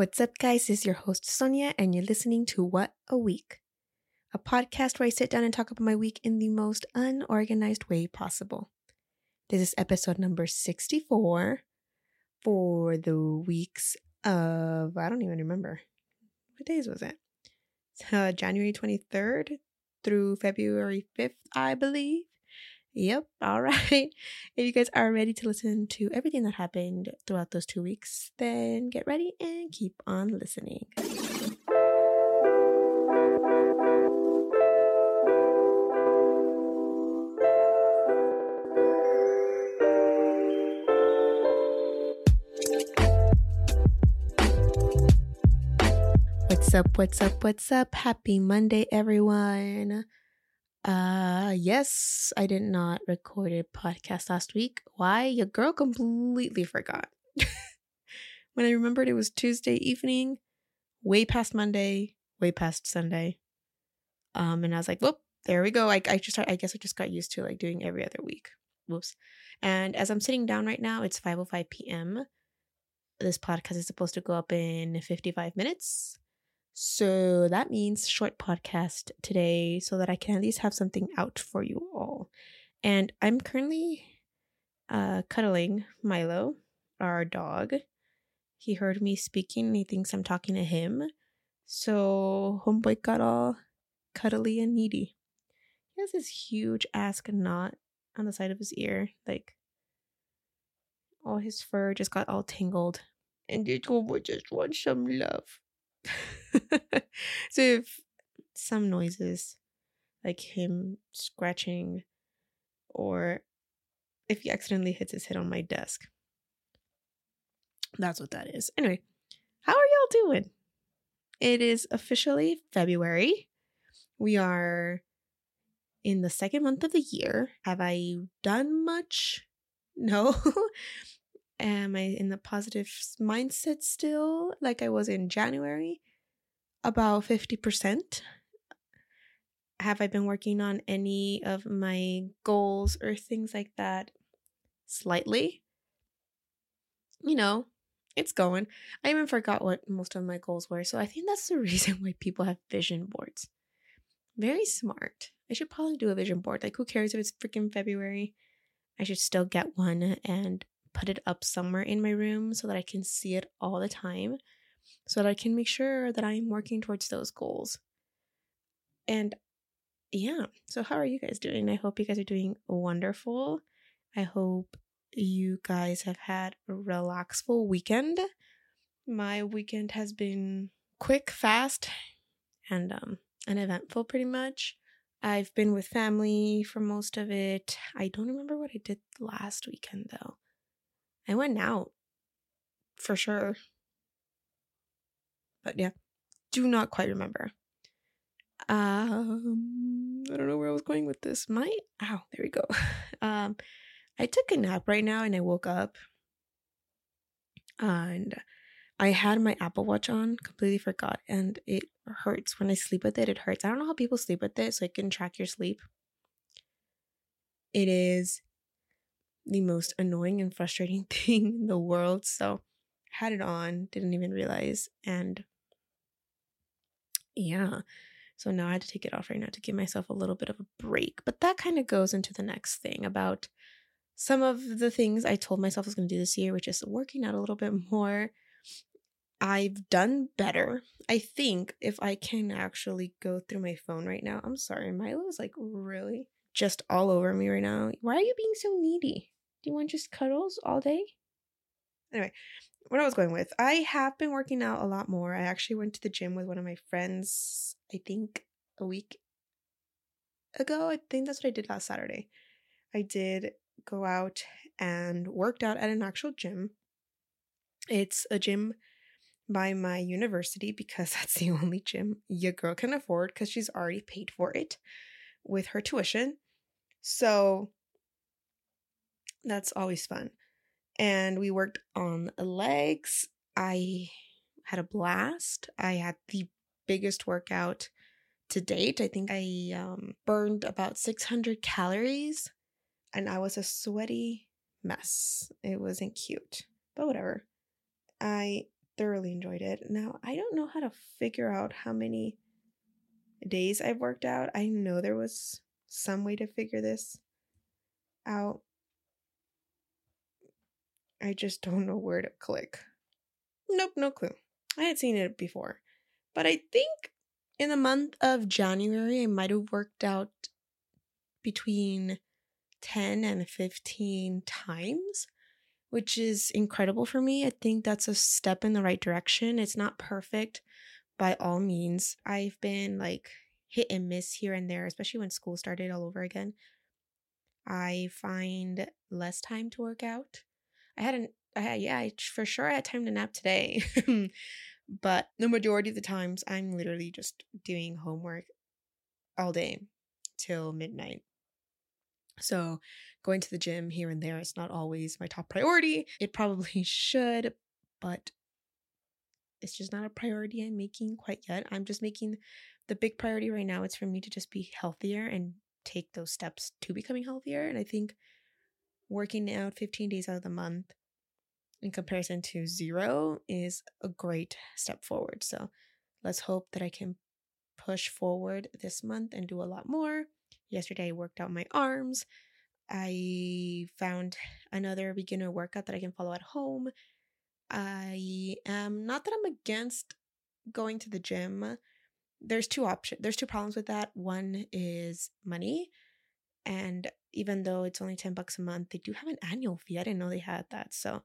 What's up, guys? This is your host, Sonia, and you're listening to What a Week, a podcast where I sit down and talk about my week in the most unorganized way possible. This is episode number 64 for the weeks of, I don't even remember. What days was it? Uh, January 23rd through February 5th, I believe. Yep. All right. If you guys are ready to listen to everything that happened throughout those two weeks, then get ready and keep on listening. What's up? What's up? What's up? Happy Monday, everyone. Uh yes, I did not record a podcast last week. Why? Your girl completely forgot. when I remembered it was Tuesday evening, way past Monday, way past Sunday. Um, and I was like, whoop, there we go. I, I just I guess I just got used to like doing every other week. Whoops. And as I'm sitting down right now, it's 5:05 p.m. This podcast is supposed to go up in 55 minutes. So that means short podcast today so that I can at least have something out for you all. And I'm currently uh, cuddling Milo, our dog. He heard me speaking and he thinks I'm talking to him. So homeboy got all cuddly and needy. He has this huge ass knot on the side of his ear. Like all his fur just got all tangled. And this just wants some love. so if some noises like him scratching or if he accidentally hits his head on my desk. That's what that is. Anyway how are y'all doing? It is officially february. We are in the second month of the year. Have i done much? No. Am I in the positive mindset still, like I was in January? About 50%. Have I been working on any of my goals or things like that? Slightly. You know, it's going. I even forgot what most of my goals were. So I think that's the reason why people have vision boards. Very smart. I should probably do a vision board. Like, who cares if it's freaking February? I should still get one and put it up somewhere in my room so that I can see it all the time, so that I can make sure that I'm working towards those goals. And yeah, so how are you guys doing? I hope you guys are doing wonderful. I hope you guys have had a relaxful weekend. My weekend has been quick, fast, and um uneventful pretty much. I've been with family for most of it. I don't remember what I did last weekend though. I went out for sure. But yeah, do not quite remember. Um, I don't know where I was going with this. My ow, there we go. Um, I took a nap right now and I woke up and I had my Apple Watch on, completely forgot, and it hurts when I sleep with it. It hurts. I don't know how people sleep with it, so it can track your sleep. It is the most annoying and frustrating thing in the world. So had it on, didn't even realize. And yeah. So now I had to take it off right now to give myself a little bit of a break. But that kind of goes into the next thing about some of the things I told myself I was going to do this year, which is working out a little bit more. I've done better. I think if I can actually go through my phone right now. I'm sorry, Milo is like really just all over me right now. Why are you being so needy? Do you want just cuddles all day? Anyway, what I was going with, I have been working out a lot more. I actually went to the gym with one of my friends, I think a week ago. I think that's what I did last Saturday. I did go out and worked out at an actual gym. It's a gym by my university because that's the only gym your girl can afford because she's already paid for it with her tuition. So that's always fun. And we worked on legs. I had a blast. I had the biggest workout to date. I think I um, burned about 600 calories and I was a sweaty mess. It wasn't cute, but whatever. I thoroughly enjoyed it. Now, I don't know how to figure out how many days I've worked out. I know there was some way to figure this out. I just don't know where to click. Nope, no clue. I had seen it before. But I think in the month of January, I might have worked out between 10 and 15 times, which is incredible for me. I think that's a step in the right direction. It's not perfect by all means. I've been like hit and miss here and there, especially when school started all over again. I find less time to work out. I hadn't, I yeah, I, for sure I had time to nap today. but the majority of the times I'm literally just doing homework all day till midnight. So, going to the gym here and there is not always my top priority. It probably should, but it's just not a priority I'm making quite yet. I'm just making the big priority right now. It's for me to just be healthier and take those steps to becoming healthier. And I think working out 15 days out of the month in comparison to zero is a great step forward. So let's hope that I can push forward this month and do a lot more. Yesterday, I worked out my arms. I found another beginner workout that I can follow at home. I am not that I'm against going to the gym. There's two options. There's two problems with that. One is money, and even though it's only 10 bucks a month, they do have an annual fee. I didn't know they had that. So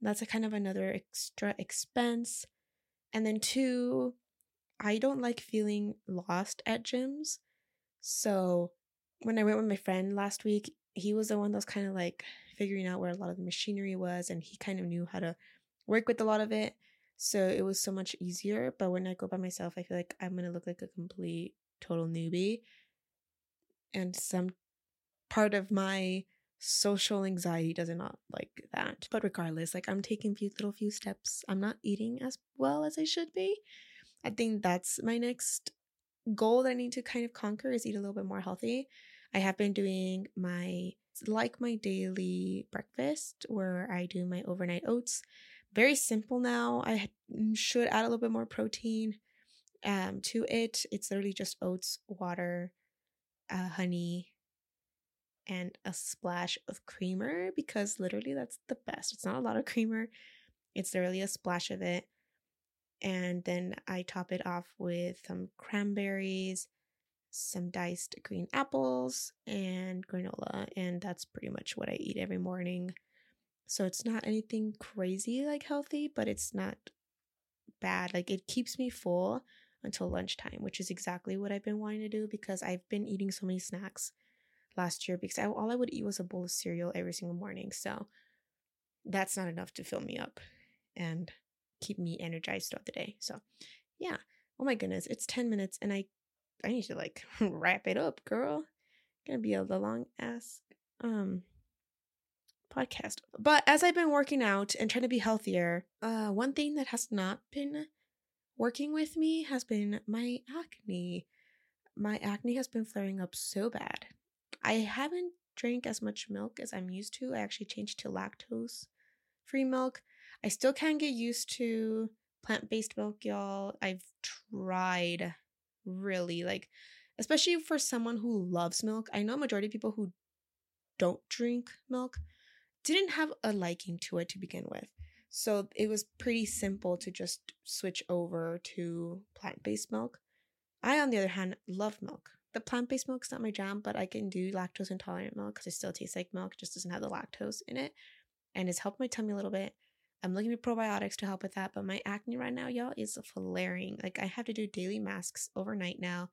that's a kind of another extra expense. And then two, I don't like feeling lost at gyms. So when I went with my friend last week, he was the one that was kind of like figuring out where a lot of the machinery was and he kind of knew how to work with a lot of it. So it was so much easier. But when I go by myself, I feel like I'm going to look like a complete total newbie. And some part of my social anxiety does not like that. But regardless, like I'm taking few little few steps. I'm not eating as well as I should be. I think that's my next goal that I need to kind of conquer is eat a little bit more healthy. I have been doing my like my daily breakfast where I do my overnight oats. Very simple now. I should add a little bit more protein um to it. It's literally just oats, water, uh, honey, and a splash of creamer because literally that's the best. It's not a lot of creamer, it's literally a splash of it. And then I top it off with some cranberries, some diced green apples, and granola. And that's pretty much what I eat every morning. So it's not anything crazy like healthy, but it's not bad. Like it keeps me full until lunchtime, which is exactly what I've been wanting to do because I've been eating so many snacks last year because I, all I would eat was a bowl of cereal every single morning. So that's not enough to fill me up and keep me energized throughout the day. So yeah. Oh my goodness, it's 10 minutes and I I need to like wrap it up, girl. Gonna be a long ass um podcast. But as I've been working out and trying to be healthier, uh one thing that has not been working with me has been my acne. My acne has been flaring up so bad. I haven't drank as much milk as I'm used to. I actually changed to lactose free milk. I still can't get used to plant based milk, y'all. I've tried really, like, especially for someone who loves milk. I know majority of people who don't drink milk didn't have a liking to it to begin with. So it was pretty simple to just switch over to plant based milk. I, on the other hand, love milk the plant-based milk is not my jam, but I can do lactose intolerant milk because it still tastes like milk, just doesn't have the lactose in it. And it's helped my tummy a little bit. I'm looking for probiotics to help with that, but my acne right now, y'all, is flaring. Like I have to do daily masks overnight now.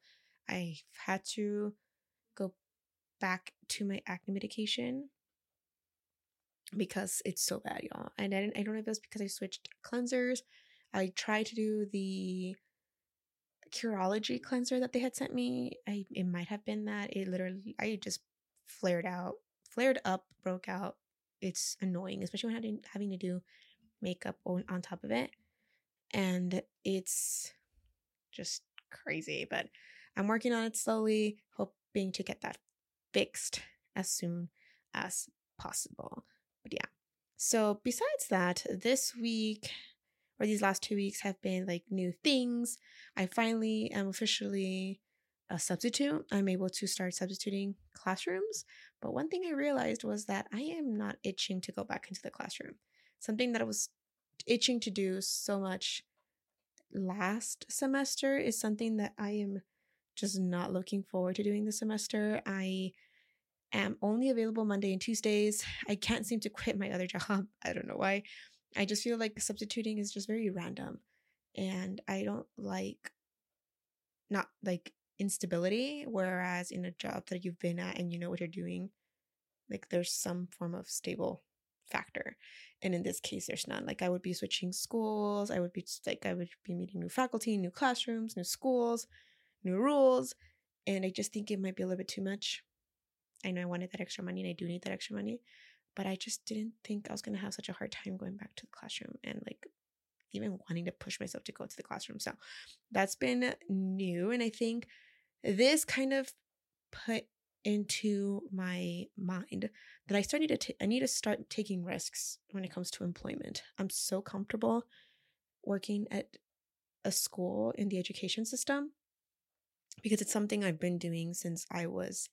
I've had to go back to my acne medication because it's so bad, y'all. And I, I don't know if it was because I switched cleansers. I tried to do the Curology cleanser that they had sent me. I it might have been that. It literally I just flared out, flared up, broke out. It's annoying, especially when having having to do makeup on, on top of it. And it's just crazy, but I'm working on it slowly, hoping to get that fixed as soon as possible. But yeah. So besides that, this week or these last two weeks have been like new things. I finally am officially a substitute. I'm able to start substituting classrooms. But one thing I realized was that I am not itching to go back into the classroom. Something that I was itching to do so much last semester is something that I am just not looking forward to doing this semester. I am only available Monday and Tuesdays. I can't seem to quit my other job. I don't know why. I just feel like substituting is just very random. And I don't like not like instability. Whereas in a job that you've been at and you know what you're doing, like there's some form of stable factor. And in this case, there's none. Like I would be switching schools. I would be like, I would be meeting new faculty, new classrooms, new schools, new rules. And I just think it might be a little bit too much. I know I wanted that extra money and I do need that extra money, but I just didn't think I was going to have such a hard time going back to the classroom and like even wanting to push myself to go to the classroom. So that's been new. And I think this kind of put into my mind that I started to t- I need to start taking risks when it comes to employment. I'm so comfortable working at a school in the education system because it's something I've been doing since I was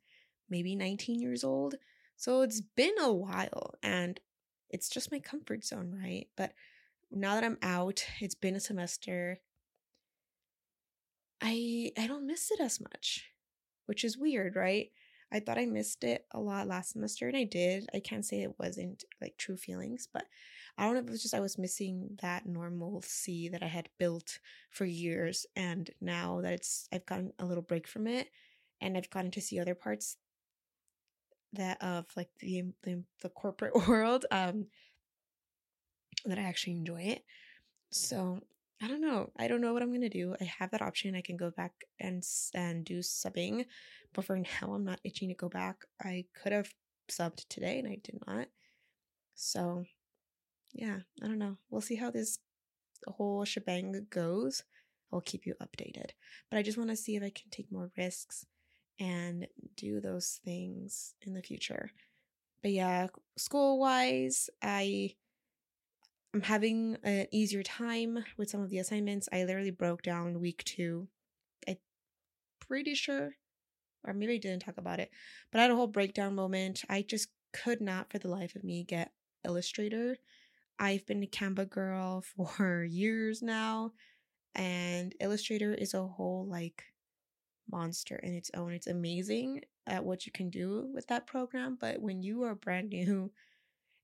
maybe 19 years old. So it's been a while and it's just my comfort zone, right? But now that I'm out, it's been a semester. I I don't miss it as much, which is weird, right? I thought I missed it a lot last semester, and I did. I can't say it wasn't like true feelings, but I don't know if it was just I was missing that normalcy that I had built for years, and now that it's I've gotten a little break from it, and I've gotten to see other parts that of like the the, the corporate world, um, that I actually enjoy it. So I don't know. I don't know what I'm gonna do. I have that option. I can go back and and do subbing, but for now, I'm not itching to go back. I could have subbed today, and I did not. So, yeah, I don't know. We'll see how this whole shebang goes. I'll keep you updated. But I just want to see if I can take more risks and do those things in the future. But yeah, school wise, I I'm having an easier time with some of the assignments. I literally broke down week two. I'm pretty sure, or maybe I didn't talk about it, but I had a whole breakdown moment. I just could not for the life of me get Illustrator. I've been a Canva girl for years now, and Illustrator is a whole like monster in its own. It's amazing at what you can do with that program, but when you are brand new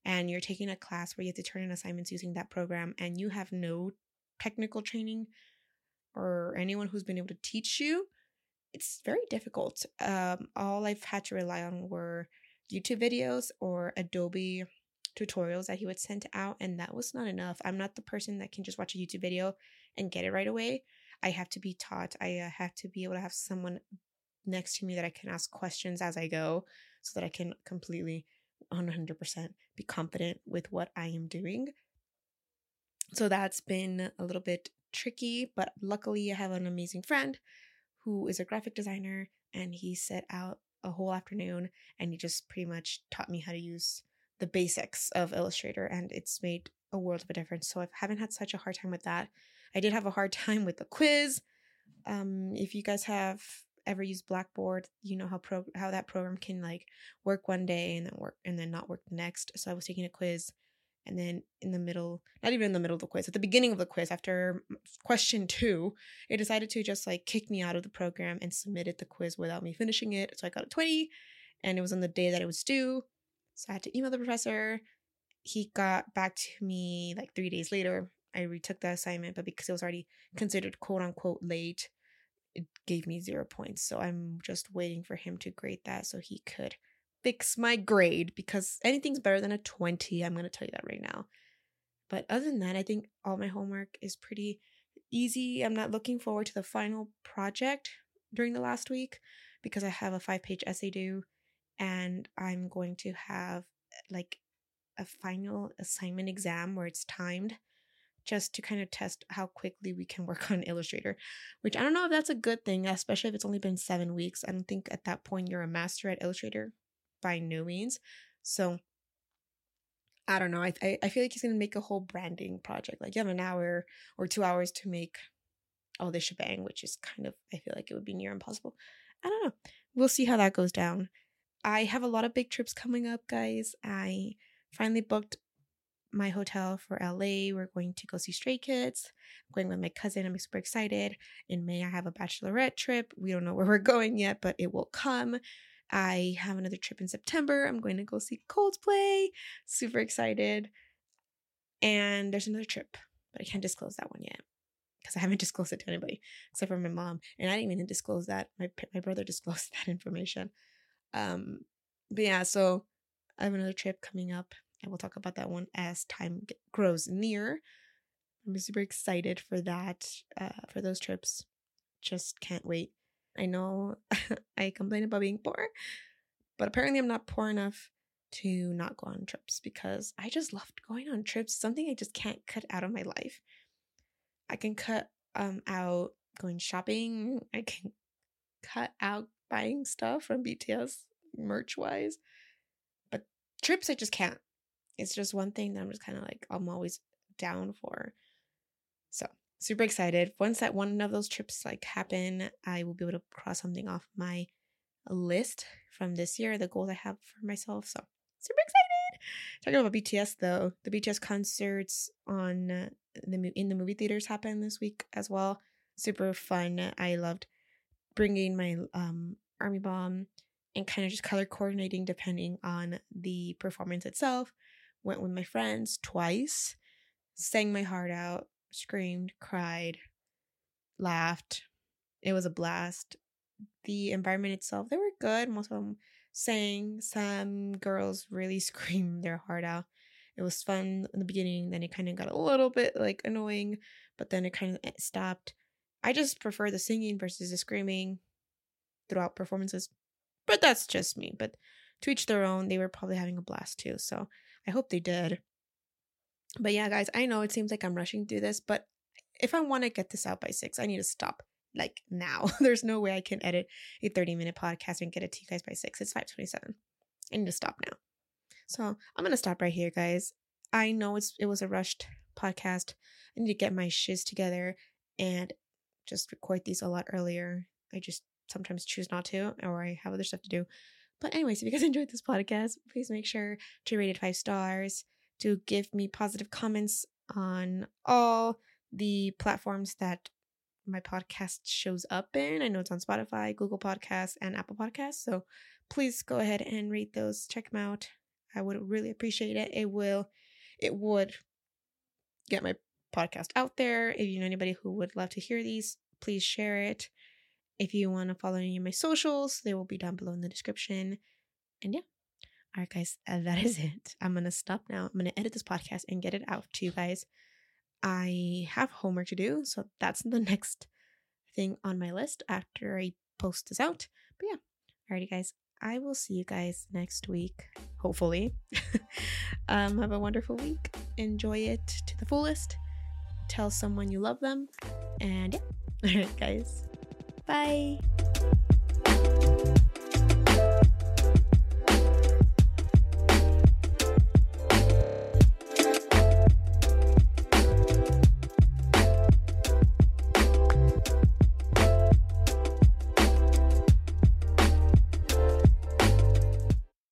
and you're taking a class where you have to turn in assignments using that program and you have no technical training or anyone who's been able to teach you, it's very difficult. Um, all I've had to rely on were YouTube videos or Adobe tutorials that he would send out, and that was not enough. I'm not the person that can just watch a YouTube video and get it right away. I have to be taught. I uh, have to be able to have someone next to me that I can ask questions as I go so that I can completely 100% be confident with what I am doing. So that's been a little bit tricky, but luckily I have an amazing friend who is a graphic designer and he set out a whole afternoon and he just pretty much taught me how to use the basics of Illustrator and it's made a world of a difference. So I haven't had such a hard time with that. I did have a hard time with the quiz. Um, if you guys have ever used Blackboard, you know how pro how that program can like work one day and then work and then not work the next. So I was taking a quiz and then in the middle, not even in the middle of the quiz, at the beginning of the quiz, after question two, it decided to just like kick me out of the program and submitted the quiz without me finishing it. So I got a 20 and it was on the day that it was due. So I had to email the professor. He got back to me like three days later. I retook the assignment, but because it was already considered quote unquote late, it gave me zero points. So I'm just waiting for him to grade that so he could fix my grade because anything's better than a 20. I'm going to tell you that right now. But other than that, I think all my homework is pretty easy. I'm not looking forward to the final project during the last week because I have a five page essay due and I'm going to have like a final assignment exam where it's timed just to kind of test how quickly we can work on Illustrator, which I don't know if that's a good thing, especially if it's only been seven weeks. I don't think at that point you're a master at Illustrator by no means. So I don't know. I, I, I feel like he's gonna make a whole branding project. Like you have an hour or two hours to make all this shebang, which is kind of I feel like it would be near impossible. I don't know. We'll see how that goes down. I have a lot of big trips coming up, guys. I finally booked my hotel for LA. We're going to go see Stray Kids. I'm going with my cousin. I'm super excited. In May, I have a bachelorette trip. We don't know where we're going yet, but it will come. I have another trip in September. I'm going to go see Coldplay. Super excited. And there's another trip, but I can't disclose that one yet because I haven't disclosed it to anybody except for my mom. And I didn't even disclose that. My my brother disclosed that information. Um, but yeah, so I have another trip coming up. I will talk about that one as time grows near. I'm super excited for that, uh, for those trips. Just can't wait. I know I complain about being poor, but apparently I'm not poor enough to not go on trips because I just loved going on trips. Something I just can't cut out of my life. I can cut um out going shopping. I can cut out buying stuff from BTS merch wise. But trips I just can't. It's just one thing that I'm just kind of like I'm always down for. So super excited. Once that one of those trips like happen, I will be able to cross something off my list from this year, the goals I have for myself. So super excited. Talking about BTS though, the BTS concerts on the in the movie theaters happened this week as well. Super fun. I loved bringing my um army bomb and kind of just color coordinating depending on the performance itself. Went with my friends twice, sang my heart out, screamed, cried, laughed. It was a blast. The environment itself, they were good. Most of them sang. Some girls really screamed their heart out. It was fun in the beginning, then it kind of got a little bit like annoying, but then it kind of eh, stopped. I just prefer the singing versus the screaming throughout performances. But that's just me. But to each their own, they were probably having a blast too. So I hope they did. But yeah, guys, I know it seems like I'm rushing through this, but if I want to get this out by six, I need to stop like now. There's no way I can edit a 30 minute podcast and get it to you guys by six. It's 527. I need to stop now. So I'm gonna stop right here, guys. I know it's it was a rushed podcast. I need to get my shiz together and just record these a lot earlier. I just sometimes choose not to, or I have other stuff to do. But anyways, if you guys enjoyed this podcast, please make sure to rate it five stars to give me positive comments on all the platforms that my podcast shows up in. I know it's on Spotify, Google Podcasts, and Apple Podcasts. So please go ahead and rate those. Check them out. I would really appreciate it. It will, it would get my podcast out there. If you know anybody who would love to hear these, please share it. If you want to follow any of my socials, they will be down below in the description. And yeah, all right, guys, uh, that is it. I'm going to stop now. I'm going to edit this podcast and get it out to you guys. I have homework to do, so that's the next thing on my list after I post this out. But yeah, alrighty, guys, I will see you guys next week, hopefully. um, have a wonderful week. Enjoy it to the fullest. Tell someone you love them. And yeah, alright, guys, bye.